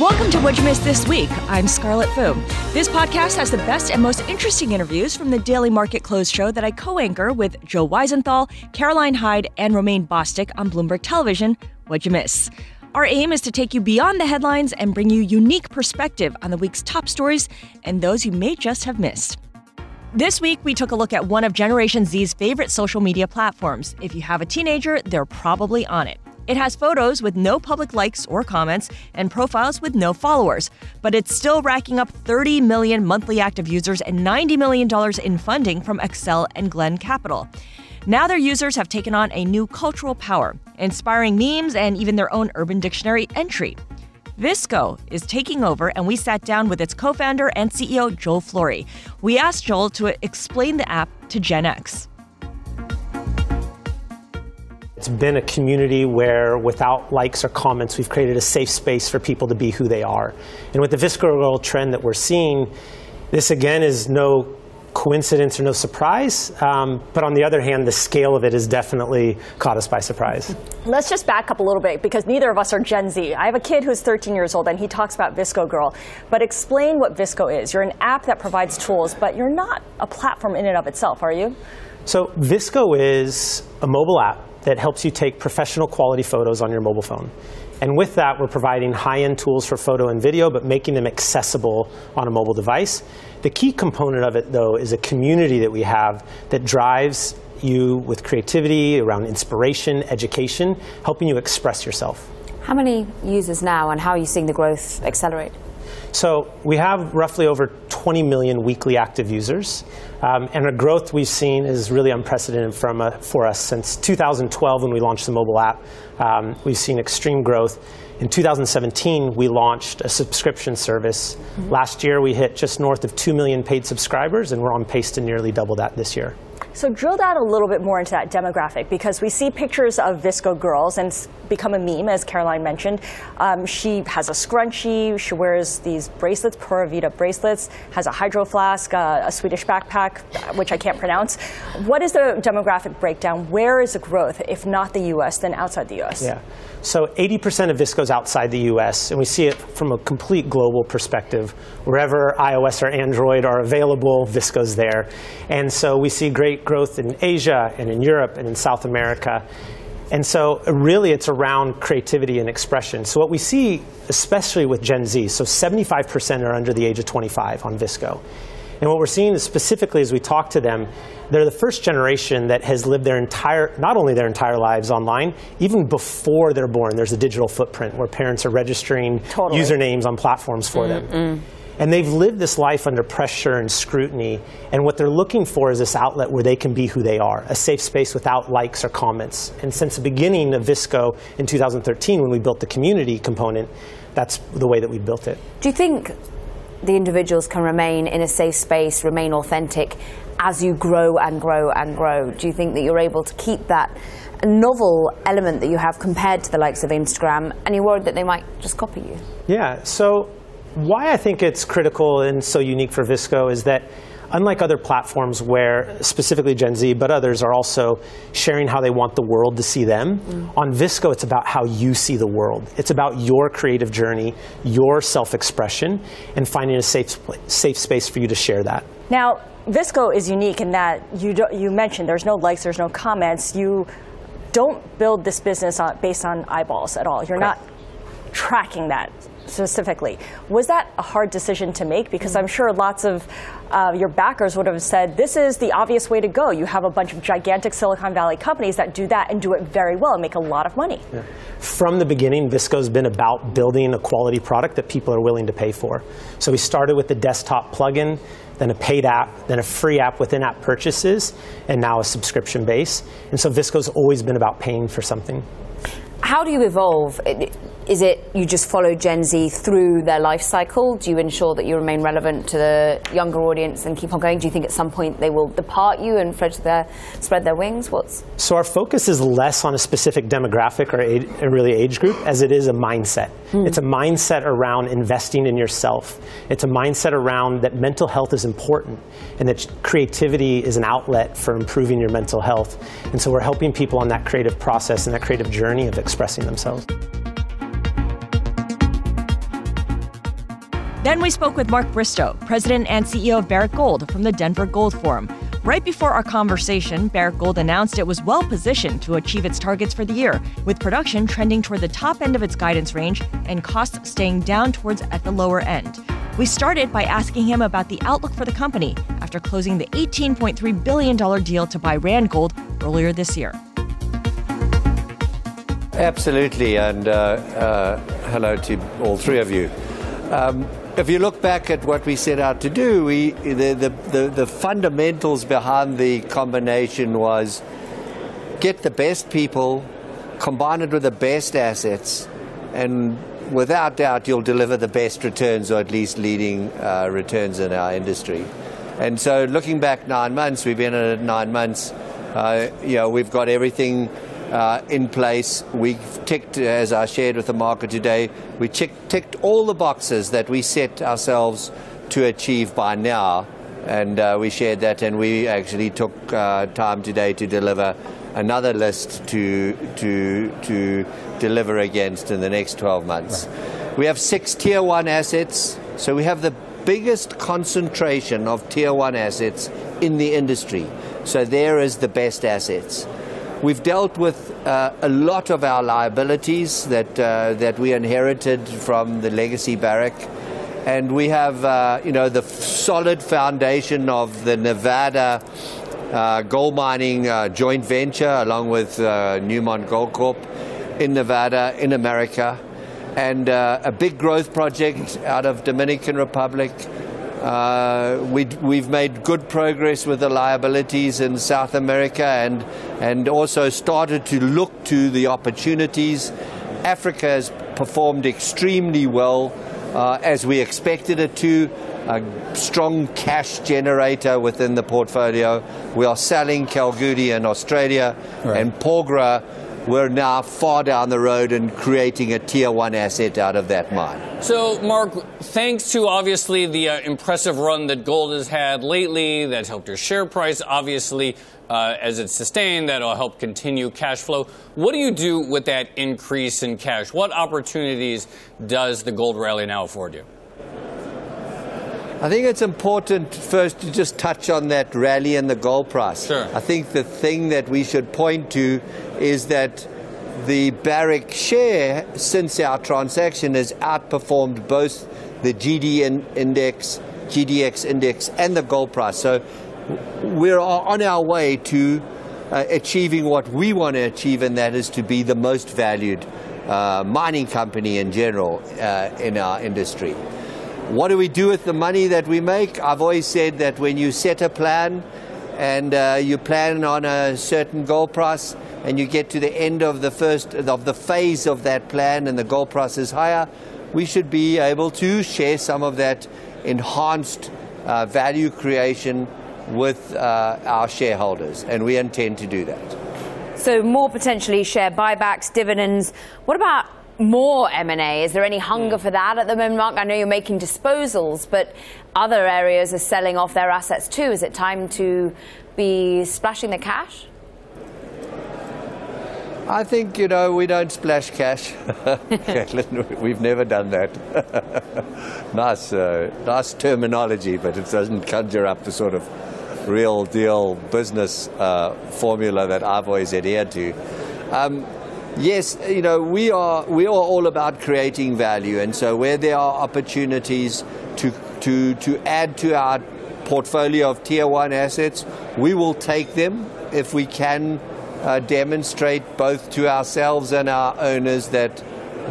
Welcome to What You Missed This Week. I'm Scarlett Fu. This podcast has the best and most interesting interviews from the Daily Market Close show that I co anchor with Joe Weisenthal, Caroline Hyde, and Romaine Bostick on Bloomberg Television. What'd you miss? Our aim is to take you beyond the headlines and bring you unique perspective on the week's top stories and those you may just have missed. This week, we took a look at one of Generation Z's favorite social media platforms. If you have a teenager, they're probably on it. It has photos with no public likes or comments and profiles with no followers, but it's still racking up 30 million monthly active users and $90 million in funding from Accel and Glen Capital. Now their users have taken on a new cultural power, inspiring memes and even their own Urban Dictionary entry. VSCO is taking over, and we sat down with its co founder and CEO, Joel Flory. We asked Joel to explain the app to Gen X. It's been a community where, without likes or comments, we've created a safe space for people to be who they are. And with the Girl trend that we're seeing, this again is no coincidence or no surprise. Um, but on the other hand, the scale of it has definitely caught us by surprise. Let's just back up a little bit because neither of us are Gen Z. I have a kid who's 13 years old and he talks about VSCO Girl. But explain what VSCO is. You're an app that provides tools, but you're not a platform in and of itself, are you? So, VSCO is a mobile app that helps you take professional quality photos on your mobile phone. And with that, we're providing high end tools for photo and video, but making them accessible on a mobile device. The key component of it, though, is a community that we have that drives you with creativity, around inspiration, education, helping you express yourself. How many users now, and how are you seeing the growth accelerate? So we have roughly over 20 million weekly active users, um, and the growth we've seen is really unprecedented from, uh, for us since 2012 when we launched the mobile app. Um, we've seen extreme growth. In 2017, we launched a subscription service. Mm-hmm. Last year, we hit just north of 2 million paid subscribers, and we're on pace to nearly double that this year. So drill down a little bit more into that demographic because we see pictures of VSCO girls and it's become a meme, as Caroline mentioned. Um, she has a scrunchie, she wears these bracelets, Pura bracelets, has a hydro flask, uh, a Swedish backpack, which I can't pronounce. What is the demographic breakdown? Where is the growth, if not the US, then outside the US? Yeah. So 80% of VSCO's outside the US, and we see it from a complete global perspective. Wherever iOS or Android are available, VSCO's there. And so we see great growth in Asia and in Europe and in South America. And so really it's around creativity and expression. So what we see, especially with Gen Z, so 75% are under the age of 25 on VSCO. And what we're seeing is specifically as we talk to them, they're the first generation that has lived their entire, not only their entire lives online, even before they're born, there's a digital footprint where parents are registering totally. usernames on platforms for mm-hmm. them. And they've lived this life under pressure and scrutiny. And what they're looking for is this outlet where they can be who they are, a safe space without likes or comments. And since the beginning of VSCO in 2013, when we built the community component, that's the way that we built it. Do you think the individuals can remain in a safe space, remain authentic as you grow and grow and grow? Do you think that you're able to keep that novel element that you have compared to the likes of Instagram, and you're worried that they might just copy you? Yeah, so why I think it's critical and so unique for VSCO is that unlike other platforms where specifically Gen Z, but others are also sharing how they want the world to see them, mm. on VSCO, it's about how you see the world. It's about your creative journey, your self-expression, and finding a safe, safe space for you to share that. Now, VSCO is unique in that you, you mentioned there's no likes, there's no comments. You don't build this business on, based on eyeballs at all. You're Correct. not tracking that specifically. Was that a hard decision to make? Because I'm sure lots of uh, your backers would have said, this is the obvious way to go. You have a bunch of gigantic Silicon Valley companies that do that and do it very well and make a lot of money. Yeah. From the beginning, VSCO's been about building a quality product that people are willing to pay for. So we started with the desktop plugin then a paid app, then a free app with in-app purchases, and now a subscription base. And so VSCO's always been about paying for something. How do you evolve? Is it you just follow Gen Z through their life cycle? Do you ensure that you remain relevant to the younger audience and keep on going? Do you think at some point they will depart you and spread their, spread their wings? What's so our focus is less on a specific demographic or age, really age group as it is a mindset. Mm. It's a mindset around investing in yourself. It's a mindset around that mental health is important and that creativity is an outlet for improving your mental health. And so we're helping people on that creative process and that creative journey of expressing themselves. Then we spoke with Mark Bristow, president and CEO of Barrick Gold from the Denver Gold Forum. Right before our conversation, Barrick Gold announced it was well positioned to achieve its targets for the year, with production trending toward the top end of its guidance range and costs staying down towards at the lower end. We started by asking him about the outlook for the company after closing the $18.3 billion deal to buy Randgold earlier this year. Absolutely, and uh, uh, hello to all three of you. Um, if you look back at what we set out to do, we, the, the, the, the fundamentals behind the combination was get the best people, combine it with the best assets, and without doubt you'll deliver the best returns, or at least leading uh, returns in our industry. And so, looking back nine months, we've been at nine months. Uh, you know, we've got everything uh, in place. We ticked, as I shared with the market today, we ticked all the boxes that we set ourselves to achieve by now. And uh, we shared that, and we actually took uh, time today to deliver another list to, to, to deliver against in the next 12 months. We have six tier one assets, so we have the biggest concentration of tier one assets in the industry. So there is the best assets. We've dealt with uh, a lot of our liabilities that, uh, that we inherited from the legacy Barrick. And we have, uh, you know, the solid foundation of the Nevada uh, gold mining uh, joint venture, along with uh, Newmont Goldcorp in Nevada, in America, and a big growth project out of Dominican Republic, uh, we, we've made good progress with the liabilities in South America and, and also started to look to the opportunities. Africa has performed extremely well uh, as we expected it to. A strong cash generator within the portfolio. We are selling Kalgoorlie in Australia right. and Porgera we're now far down the road and creating a tier one asset out of that mine. So, Mark, thanks to obviously the uh, impressive run that gold has had lately, that's helped your share price, obviously, uh, as it's sustained, that'll help continue cash flow. What do you do with that increase in cash? What opportunities does the gold rally now afford you? I think it's important first to just touch on that rally in the gold price. Sure. I think the thing that we should point to is that the Barrick share since our transaction has outperformed both the GD index, GDX index, and the gold price. So we're on our way to uh, achieving what we want to achieve, and that is to be the most valued uh, mining company in general uh, in our industry. What do we do with the money that we make? I've always said that when you set a plan and uh, you plan on a certain gold price and you get to the end of the first of the phase of that plan and the gold price is higher, we should be able to share some of that enhanced uh, value creation with uh, our shareholders, and we intend to do that. So more potentially share buybacks, dividends. What about more M&A? Is there any hunger mm. for that at the moment, Mark? I know you're making disposals, but other areas are selling off their assets too. Is it time to be splashing the cash? I think, you know, we don't splash cash. We've never done that. nice, uh, nice terminology, but it doesn't conjure up the sort of real deal business uh, formula that I've always adhered to. Um, Yes, you know, we are, we are all about creating value. And so where there are opportunities to, to, to add to our portfolio of tier one assets, we will take them if we can uh, demonstrate both to ourselves and our owners that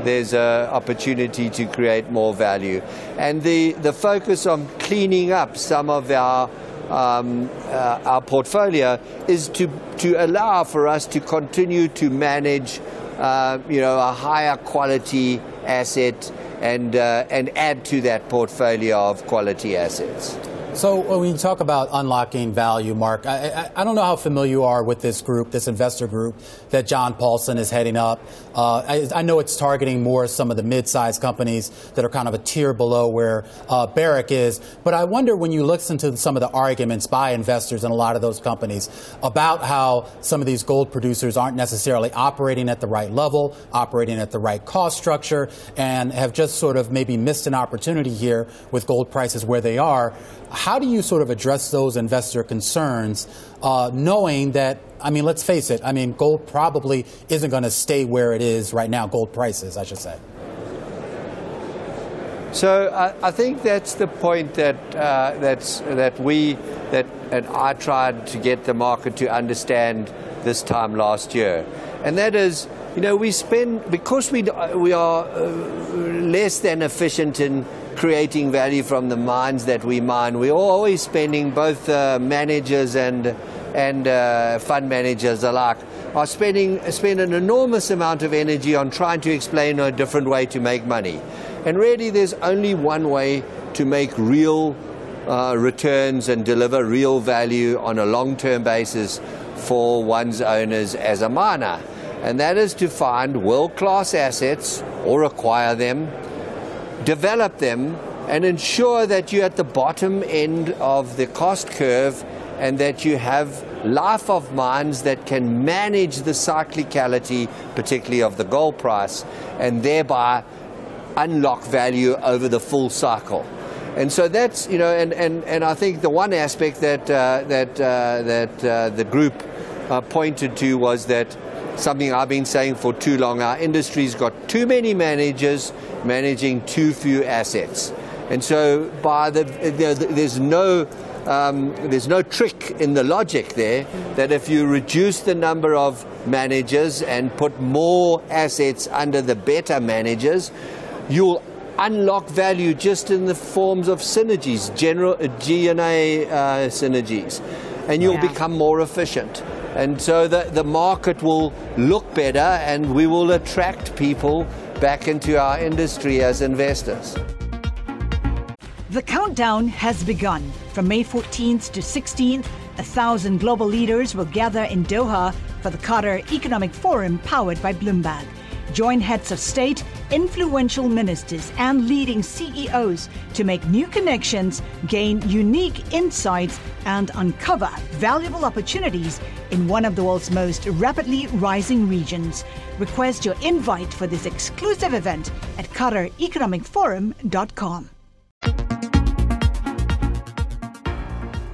there's an opportunity to create more value. And the, the focus on cleaning up some of our um, uh, our portfolio is to, to allow for us to continue to manage uh, you know, a higher quality asset and, uh, and add to that portfolio of quality assets. So when you talk about unlocking value, Mark, I, I, I, don't know how familiar you are with this group, this investor group that John Paulson is heading up. Uh, I, I, know it's targeting more some of the mid-sized companies that are kind of a tier below where uh, Barrick is. But I wonder when you listen to some of the arguments by investors in a lot of those companies about how some of these gold producers aren't necessarily operating at the right level, operating at the right cost structure, and have just sort of maybe missed an opportunity here with gold prices where they are. How do you sort of address those investor concerns, uh, knowing that, I mean, let's face it, I mean, gold probably isn't going to stay where it is right now, gold prices, I should say. So I, I think that's the point that uh, that we that I tried to get the market to understand this time last year, and that is, you know, we spend because we we are uh, less than efficient in creating value from the mines that we mine. We're always spending, both uh, managers and, and uh, fund managers alike, are spending spend an enormous amount of energy on trying to explain a different way to make money. And really, there's only one way to make real uh, returns and deliver real value on a long term basis for one's owners as a miner. And that is to find world class assets or acquire them develop them, and ensure that you're at the bottom end of the cost curve and that you have life of mines that can manage the cyclicality, particularly of the gold price, and thereby unlock value over the full cycle. And so that's, you know, and, and, and I think the one aspect that, uh, that, uh, that uh, the group uh, pointed to was that something I've been saying for too long. Our industry's got too many managers managing too few assets. And so by the, there's no um, there's no trick in the logic there that if you reduce the number of managers and put more assets under the better managers, you'll unlock value just in the forms of synergies, general uh, G&A uh, synergies, and you'll yeah. become more efficient. And so the, the market will look better and we will attract people back into our industry as investors. The countdown has begun. From May 14th to 16th, a thousand global leaders will gather in Doha for the Qatar Economic Forum powered by Bloomberg. Join heads of state, influential ministers, and leading CEOs to make new connections, gain unique insights, and uncover valuable opportunities in one of the world's most rapidly rising regions. Request your invite for this exclusive event at QatarEconomicForum.com.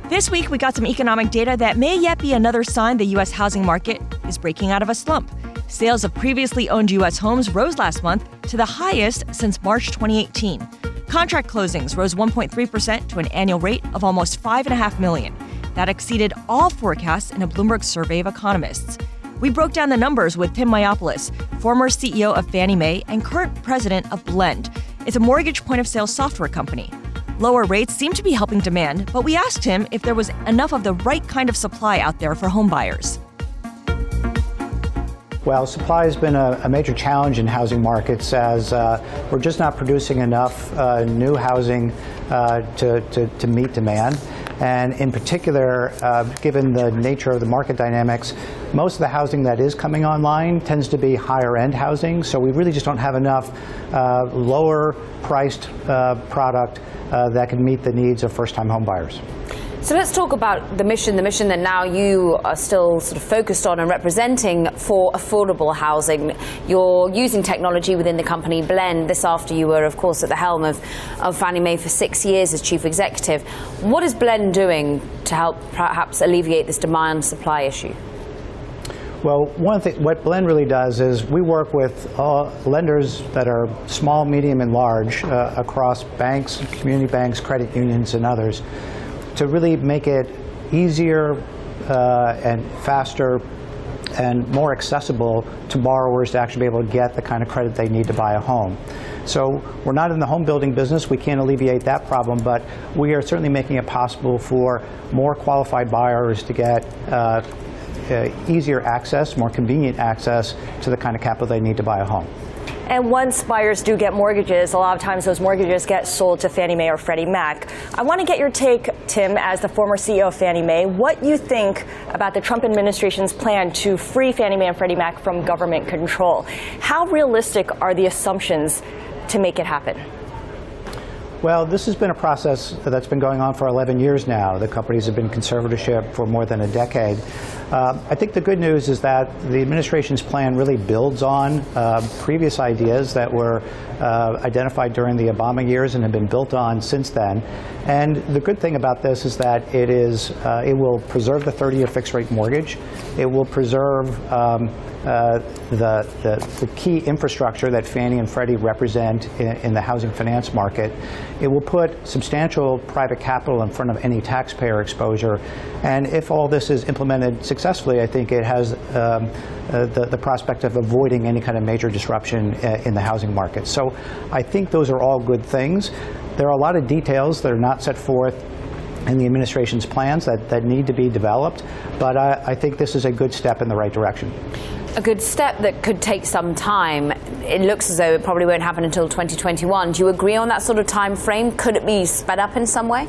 This week, we got some economic data that may yet be another sign the U.S. housing market is breaking out of a slump. Sales of previously owned U.S. homes rose last month to the highest since March 2018. Contract closings rose 1.3% to an annual rate of almost 5.5 million. That exceeded all forecasts in a Bloomberg survey of economists. We broke down the numbers with Tim Mayopoulos, former CEO of Fannie Mae and current president of Blend. It's a mortgage point of sale software company. Lower rates seem to be helping demand, but we asked him if there was enough of the right kind of supply out there for homebuyers. Well, supply has been a, a major challenge in housing markets as uh, we're just not producing enough uh, new housing uh, to, to, to, meet demand. And in particular, uh, given the nature of the market dynamics, most of the housing that is coming online tends to be higher end housing. So we really just don't have enough uh, lower priced uh, product that can meet the needs of first time homebuyers. So let's talk about the mission, the mission that now you are still sort of focused on and representing for affordable housing. You're using technology within the company Blend. This after you were, of course, at the helm of, of Fannie Mae for six years as chief executive. What is Blend doing to help perhaps alleviate this demand supply issue? Well, one thing, what Blend really does is we work with uh, lenders that are small, medium, and large uh, across banks, community banks, credit unions, and others to really make it easier uh, and faster and more accessible to borrowers to actually be able to get the kind of credit they need to buy a home. So we're not in the home building business. We can't alleviate that problem, but we are certainly making it possible for more qualified buyers to get uh, uh, easier access, more convenient access to the kind of capital they need to buy a home. And once buyers do get mortgages, a lot of times those mortgages get sold to Fannie Mae or Freddie Mac. I want to get your take, Tim, as the former CEO of Fannie Mae, what you think about the Trump administration's plan to free Fannie Mae and Freddie Mac from government control. How realistic are the assumptions to make it happen? Well, this has been a process that's been going on for 11 years now. The companies have been conservatorship for more than a decade. Uh, I think the good news is that the administration's plan really builds on uh, previous ideas that were uh, identified during the Obama years and have been built on since then. And the good thing about this is that it is uh, it will preserve the 30-year fixed-rate mortgage. It will preserve um, uh, the, the, the, key infrastructure that Fannie and Freddie represent in, in, the housing finance market. It will put substantial private capital in front of any taxpayer exposure. And if all this is implemented successfully, I think it has um, uh, the, the prospect of avoiding any kind of major disruption uh, in the housing market. So I think those are all good things. There are a lot of details that are not set forth in the administration's plans that, that need to be developed, but I, I think this is a good step in the right direction a good step that could take some time. It looks as though it probably won't happen until 2021. Do you agree on that sort of time frame? Could it be sped up in some way?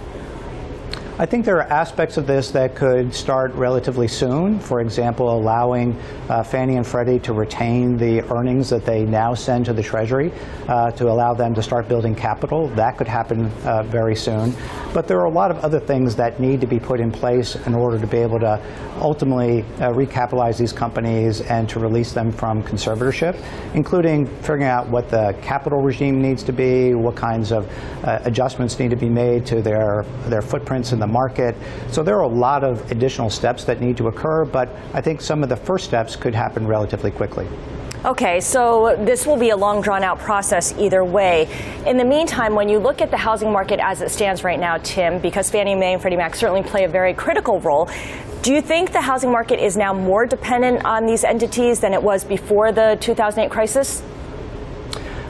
I think there are aspects of this that could start relatively soon. For example, allowing uh, Fannie and Freddie to retain the earnings that they now send to the Treasury uh, to allow them to start building capital. That could happen uh, very soon. But there are a lot of other things that need to be put in place in order to be able to ultimately uh, recapitalize these companies and to release them from conservatorship, including figuring out what the capital regime needs to be, what kinds of uh, adjustments need to be made to their, their footprints in the the market. So there are a lot of additional steps that need to occur, but I think some of the first steps could happen relatively quickly. Okay, so this will be a long drawn out process either way. In the meantime, when you look at the housing market as it stands right now, Tim, because Fannie Mae and Freddie Mac certainly play a very critical role, do you think the housing market is now more dependent on these entities than it was before the 2008 crisis?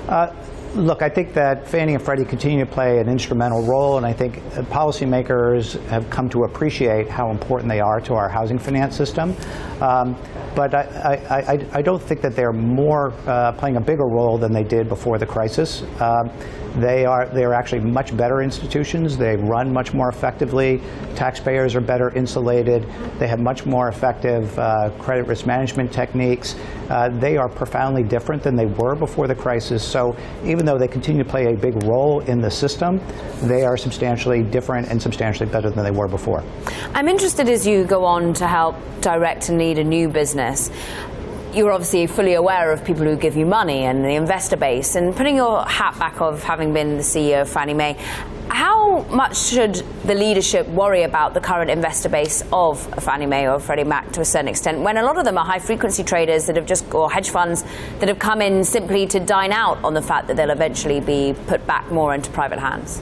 Uh, Look, I think that Fannie and Freddie continue to play an instrumental role, and I think policymakers have come to appreciate how important they are to our housing finance system. Um, but I, I, I, I, don't think that they're more uh, playing a bigger role than they did before the crisis. Um, they are they are actually much better institutions. They run much more effectively. Taxpayers are better insulated. They have much more effective uh, credit risk management techniques. Uh, they are profoundly different than they were before the crisis. So even though they continue to play a big role in the system, they are substantially different and substantially better than they were before. I'm interested as you go on to help direct and lead a new business you're obviously fully aware of people who give you money and the investor base. And putting your hat back of having been the CEO of Fannie Mae, how much should the leadership worry about the current investor base of Fannie Mae or Freddie Mac to a certain extent, when a lot of them are high frequency traders that have just, or hedge funds that have come in simply to dine out on the fact that they'll eventually be put back more into private hands?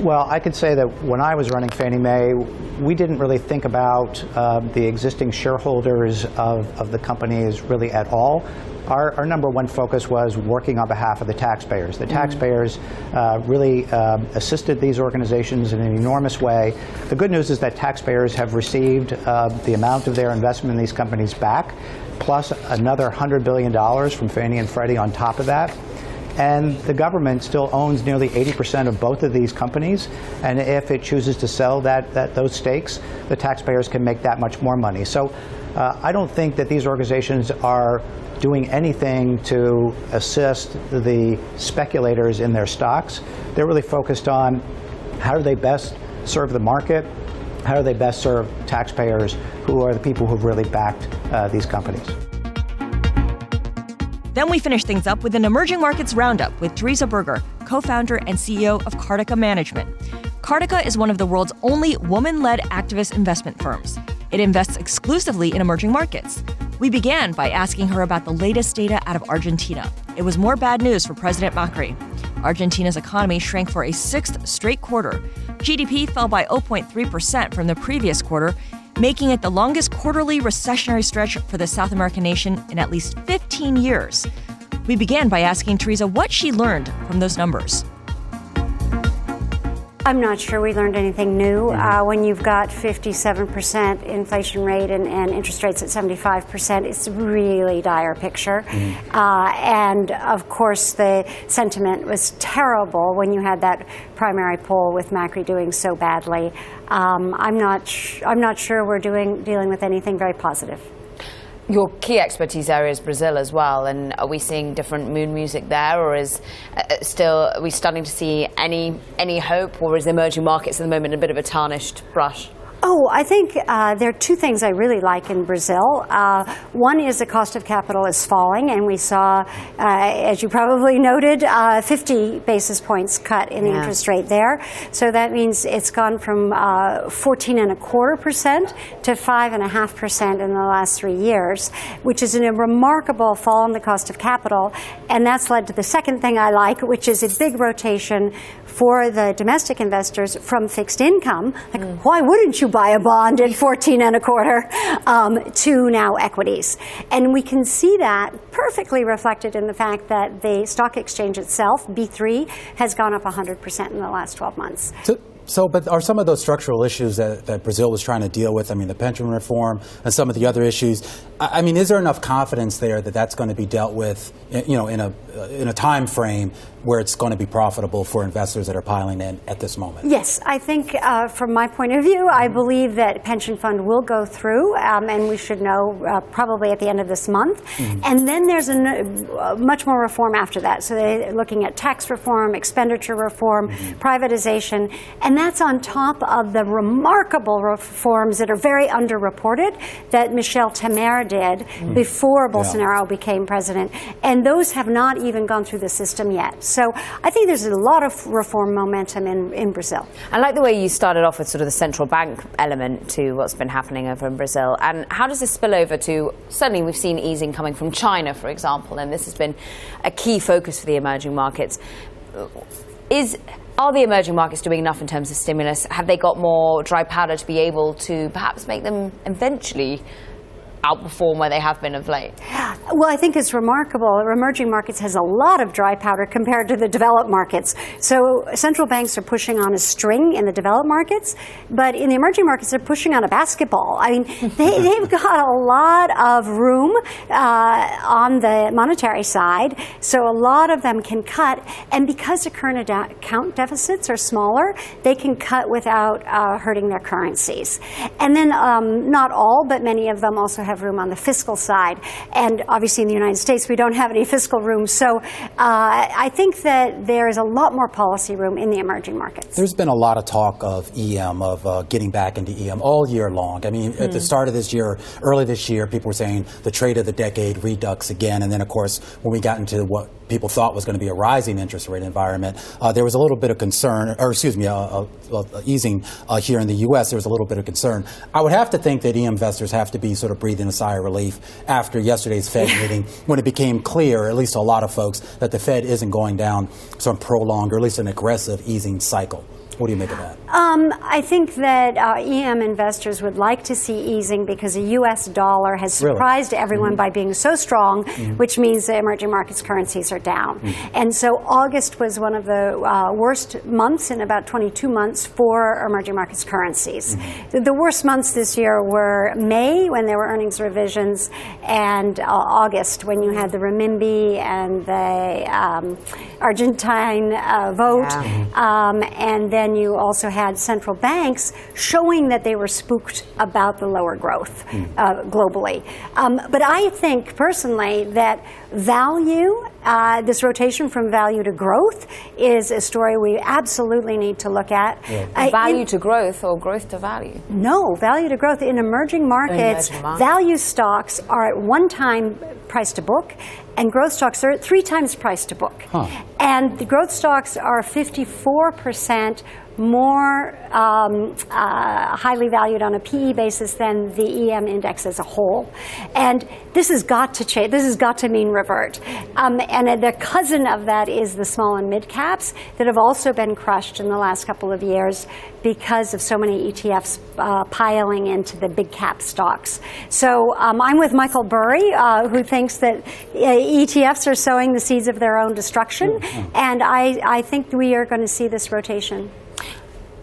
Well, I could say that when I was running Fannie Mae, we didn't really think about uh, the existing shareholders of, of the companies really at all. Our, our, number one focus was working on behalf of the taxpayers. The mm-hmm. taxpayers uh, really uh, assisted these organizations in an enormous way. The good news is that taxpayers have received uh, the amount of their investment in these companies back, plus another $100 billion from Fannie and Freddie on top of that. And the government still owns nearly 80% of both of these companies. And if it chooses to sell that, that those stakes, the taxpayers can make that much more money. So uh, I don't think that these organizations are doing anything to assist the speculators in their stocks. They're really focused on how do they best serve the market, how do they best serve taxpayers who are the people who've really backed uh, these companies. Then we finish things up with an emerging markets roundup with Teresa Barger, co founder and CEO of Cartica Management. Cartica is one of the world's only woman led activist investment firms. It invests exclusively in emerging markets. We began by asking her about the latest data out of Argentina. It was more bad news for President Macri. Argentina's economy shrank for a sixth straight quarter. GDP fell by 0.3% from the previous quarter, making it the longest quarterly recessionary stretch for the South American nation in at least 15 years. We began by asking Teresa what she learned from those numbers. I'm not sure we learned anything new. Mm-hmm. Uh, when you've got 57% inflation rate and, and, interest rates at 75%, it's a really dire picture. Mm-hmm. Uh, and of course, the sentiment was terrible when you had that primary poll with Macri doing so badly. Um, I'm not. Sh- I'm not sure we're doing dealing with anything very positive. Your key expertise area is Brazil as well, and are we seeing different moon music there, or is uh, uh, still are we starting to see any any hope, or is emerging markets at the moment a bit of a tarnished brush? Oh, I think uh, there are two things I really like in Brazil. Uh, one is the cost of capital is falling, and we saw, uh, as you probably noted, uh, 50 basis points cut in the yeah. interest rate there. So that means it's gone from uh, 14 and a quarter percent to five and a half percent in the last three years, which is a remarkable fall in the cost of capital. And that's led to the second thing I like, which is a big rotation for the domestic investors from fixed income. Like, mm. why wouldn't you buy a bond at 14 and a quarter um, to now equities? And we can see that perfectly reflected in the fact that the stock exchange itself, B3, has gone up 100% in the last 12 months. So- so, but are some of those structural issues that, that Brazil was trying to deal with, I mean, the pension reform and some of the other issues, I, I mean, is there enough confidence there that that's going to be dealt with, you know, in a, in a time frame where it's going to be profitable for investors that are piling in at this moment? Yes, I think uh, from my point of view, I believe that pension fund will go through, um, and we should know uh, probably at the end of this month. Mm-hmm. And then there's a, uh, much more reform after that. So they're looking at tax reform, expenditure reform, mm-hmm. privatization, and that's on top of the remarkable reforms that are very underreported that Michel Temer did mm-hmm. before Bolsonaro yeah. became president. And those have not even gone through the system yet. So I think there's a lot of reform momentum in, in Brazil. I like the way you started off with sort of the central bank element to what's been happening over in Brazil. And how does this spill over to, certainly we've seen easing coming from China, for example, and this has been a key focus for the emerging markets. Is are the emerging markets doing enough in terms of stimulus? Have they got more dry powder to be able to perhaps make them eventually outperform where they have been of late? Well, I think it's remarkable. Emerging markets has a lot of dry powder compared to the developed markets. So central banks are pushing on a string in the developed markets, but in the emerging markets, they're pushing on a basketball. I mean, they, have got a lot of room uh, on the monetary side, so a lot of them can cut. And because the current account deficits are smaller, they can cut without uh, hurting their currencies. And then um, not all, but many of them also have have room on the fiscal side. And obviously, in the United States, we don't have any fiscal room. So uh, I think that there is a lot more policy room in the emerging markets. There's been a lot of talk of EM, of uh, getting back into EM all year long. I mean, mm. at the hmm. start of this year, early this year, people were saying the trade of the decade redux again. And then, of course, when we got into what people thought was going to be a rising interest rate environment, uh, there was a little bit of concern, or excuse me, uh, uh, uh easing uh, here in the U.S. There was a little bit of concern. I would have to think that EM investors have to be sort of breathing a sigh of relief after yesterday's Fed meeting, when it became clear, at least to a lot of folks, that the Fed isn't going down some prolonged or at least an aggressive easing cycle. What do you make of that? Um, I think that uh, EM investors would like to see easing because the U.S. dollar has surprised really? everyone mm-hmm. by being so strong, mm-hmm. which means the emerging markets currencies are down. Mm-hmm. And so August was one of the uh, worst months in about 22 months for emerging markets currencies. Mm-hmm. The, the, worst months this year were May when there were earnings revisions, and uh, August when you had the renminbi and the um, Argentine uh, vote, yeah. um, and then then you also had central banks showing that they were spooked about the lower growth mm. uh, globally. Um, but I think personally that value, uh, this rotation from value to growth, is a story we absolutely need to look at. Yeah. Uh, value in, to growth or growth to value? No, value to growth. In emerging markets, emerging markets. value stocks are at one time price to book and growth stocks are three times price to book. Huh. And the growth stocks are 54% more um, uh, highly valued on a PE basis than the EM index as a whole. And this has got to change. This has got to mean revert. Um, and the cousin of that is the small and mid caps that have also been crushed in the last couple of years because of so many ETFs uh, piling into the big cap stocks. So um, I'm with Michael Burry, uh, who thinks that uh, ETFs are sowing the seeds of their own destruction. Mm-hmm. And I, I think we are going to see this rotation.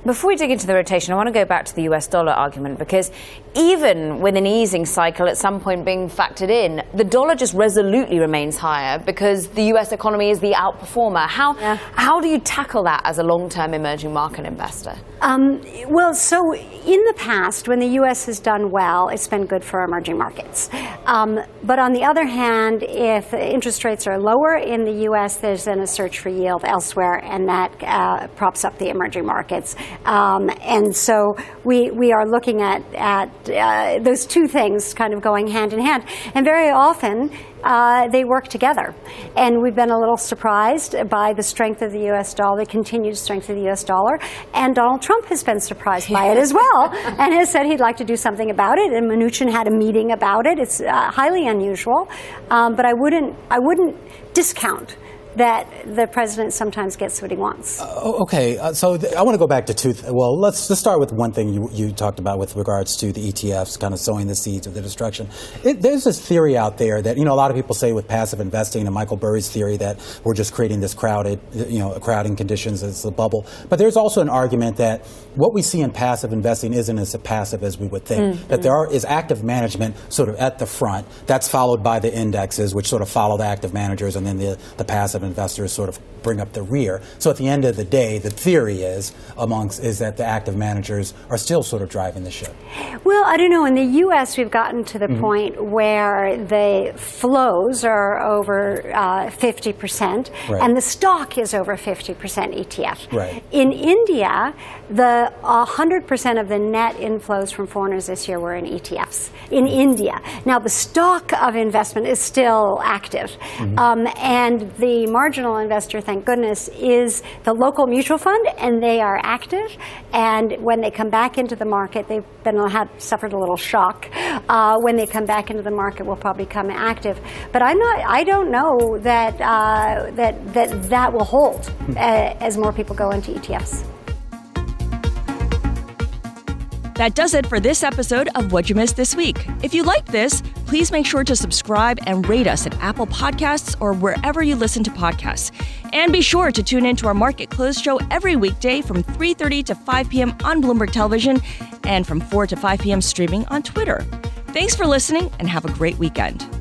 Before we dig into the rotation, I want to go back to the US dollar argument because even with an easing cycle at some point being factored in, the dollar just resolutely remains higher because the US economy is the outperformer. How, yeah. how do you tackle that as a long term emerging market investor? Um, well, so in the past, when the US has done well, it's been good for emerging markets. Um, but on the other hand, if interest rates are lower in the US, there's then a search for yield elsewhere, and that uh, props up the emerging markets. Um, and so we, we are looking at, at uh, those two things kind of going hand in hand. And very often, uh, they work together. And we've been a little surprised by the strength of the US dollar, the continued strength of the US dollar. And Donald Trump has been surprised by it as well and has said he'd like to do something about it. And Mnuchin had a meeting about it. It's uh, highly unusual. Um, but I wouldn't, I wouldn't discount that the president sometimes gets what he wants. Uh, okay, uh, so th- I want to go back to two. Th- well, let's let's start with one thing you, you talked about with regards to the ETFs, kind of sowing the seeds of the destruction. It, there's this theory out there that you know a lot of people say with passive investing and Michael Burry's theory that we're just creating this crowded, you know, crowding conditions as a bubble. But there's also an argument that what we see in passive investing isn't as passive as we would think. Mm-hmm. That there are, is active management sort of at the front. That's followed by the indexes, which sort of follow the active managers, and then the the passive investors sort of bring up the rear. So at the end of the day, the theory is amongst is that the active managers are still sort of driving the ship. Well, I don't know. In the U.S., we've gotten to the mm-hmm. point where the flows are over uh, fifty uh, percent, right. and the stock is over fifty percent ETF. Right. In India, the hundred percent of the net inflows from foreigners this year were in ETFs in mm-hmm. India. Now the stock of investment is still active, mm-hmm. um, and the marginal investor thank goodness, is the local mutual fund, and they are active. And when they come back into the market, they've been suffered a little shock. Uh, when they come back into the market, will probably come active. But I'm not. I don't know that uh, that that that will hold uh, as more people go into ETFs. That does it for this episode of What You Missed This Week. If you like this, please make sure to subscribe and rate us at Apple Podcasts or wherever you listen to podcasts. And be sure to tune in to our Market Close show every weekday from 3:30 to 5 p.m. on Bloomberg Television and from 4 to 5 p.m. streaming on Twitter. Thanks for listening and have a great weekend.